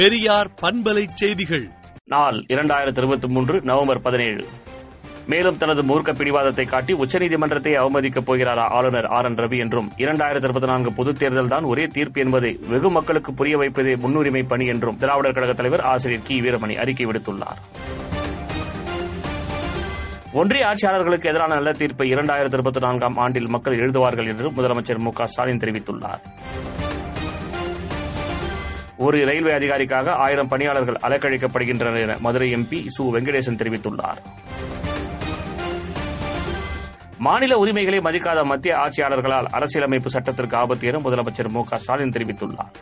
பெரியார் பண்பலை செய்திகள். நாள் இரண்டாயிரத்தி இருபத்தி மூன்று நவம்பர் பதினேழு. மேலும் தனது மூர்க்க பிடிவாதத்தை காட்டி உச்சநீதிமன்றத்தை அவமதிக்கப் போகிறாரா ஆளுநர் ஆர் என் ரவி என்றும் இரண்டாயிரத்தி இருபத்தி நான்கு பொதுத் தேர்தல் தான் ஒரே தீர்ப்பு என்பதை வெகு மக்களுக்கு புரிய வைப்பதே முன்னுரிமை பணி என்றும் திராவிடர் கழக தலைவர் ஆசிரியர் கி. வீரமணி அறிக்கை விடுத்துள்ளார். ஒன்றிய ஆட்சியாளர்களுக்கு எதிரான நல்ல தீர்ப்பை இரண்டாயிரத்தி இருபத்தி நான்காம் ஆண்டில் மக்கள் எழுதுவார்கள் என்று முதலமைச்சர் மு க ஸ்டாலின் தெரிவித்துள்ளார். ஒரு ரயில்வே அதிகாரிக்காக ஆயிரம் பணியாளர்கள் அலக்கழிக்கப்படுகின்றனர் என மதுரை எம்பி சு. வெங்கடேசன் தெரிவித்துள்ளார். மாநில உரிமைகளை மதிக்காத மத்திய ஆட்சியாளர்களால் அரசியலமைப்பு சட்டத்திற்கு ஆபத்து என முதலமைச்சர் மு. க. ஸ்டாலின் தெரிவித்துள்ளார்.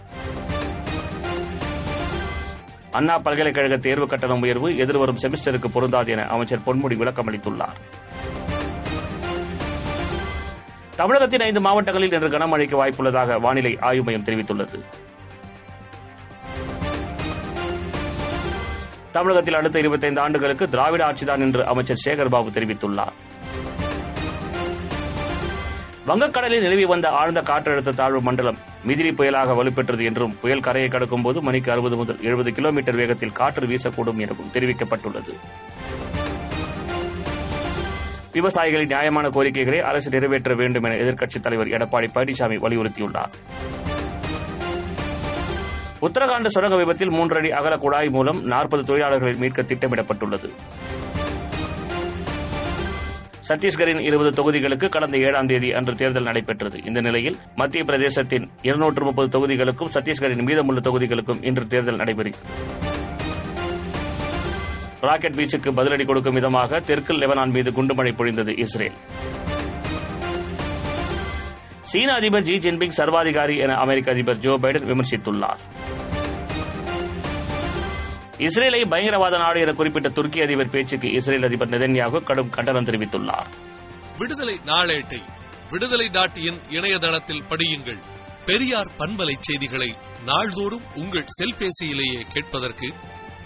அண்ணா பல்கலைக்கழக தேர்வு கட்டணம் உயர்வு எதிர்வரும் செமிஸ்டருக்கு பொருந்தாது என அமைச்சர் பொன்முடி விளக்கம் அளித்துள்ளார். தமிழகத்தின் ஐந்து மாவட்டங்களில் இன்று கனமழைக்கு வாய்ப்புள்ளதாக வானிலை ஆய்வு மையம் தெரிவித்துள்ளது. தமிழகத்தில் அடுத்த இருபத்தைந்து ஆண்டுகளுக்கு திராவிட ஆட்சிதான் என்று அமைச்சர் சேகர்பாபு தெரிவித்துள்ளார். வங்கக்கடலில் நிலவி வந்த ஆழ்ந்த காற்றழுத்த தாழ்வு மண்டலம் மிதிரி புயலாக வலுப்பெற்றது என்றும் புயல் கரையை கடக்கும் போது மணிக்கு அறுபது முதல் எழுபது கிலோமீட்டர் வேகத்தில் காற்று வீசக்கூடும் எனவும் தெரிவிக்கப்பட்டுள்ளது. விவசாயிகளின் நியாயமான கோரிக்கைகளை அரசு நிறைவேற்ற வேண்டும் என எதிர்க்கட்சித் தலைவர் எடப்பாடி பழனிசாமி வலியுறுத்தியுள்ளார். உத்தரகாண்ட் சுரங்க விபத்தில் மூன்றடி அகல குழாய் மூலம் நாற்பது தொழிலாளர்களை மீட்க திட்டமிடப்பட்டுள்ளது. சத்தீஸ்கரின் இருபது தொகுதிகளுக்கு கடந்த ஏழாம் தேதி அன்று தேர்தல் நடைபெற்றது. இந்த நிலையில் மத்திய பிரதேசத்தின் இருநூற்று முப்பது தொகுதிகளுக்கும் சத்தீஸ்கரின் மீதமுள்ள தொகுதிகளுக்கும் இன்று தேர்தல் நடைபெறுகிறது ராக்கெட் பீச்சுக்கு பதிலடி கொடுக்கும் விதமாக தெற்கு லெபனான் மீது குண்டுமழை பொழிந்தது இஸ்ரேல். சீன அதிபர் ஜி ஜின்பிங் சர்வாதிகாரி என அமெரிக்க அதிபர் ஜோ பைடன் விமர்சித்துள்ளார். இஸ்ரேலை பயங்கரவாத நாடு என குறிப்பிட்ட துருக்கி அதிபர் பேச்சுக்கு இஸ்ரேல் அதிபர் நெதன்யாகு கடும் கண்டனம் தெரிவித்துள்ளார். விடுதலை நாளேட்டை விடுதலை டாட் இன் இணையதளத்தில் படியுங்கள். பெரியார் பண்பலை செய்திகளை நாள்தோறும் உங்கள் செல்பேசியிலேயே கேட்பதற்கு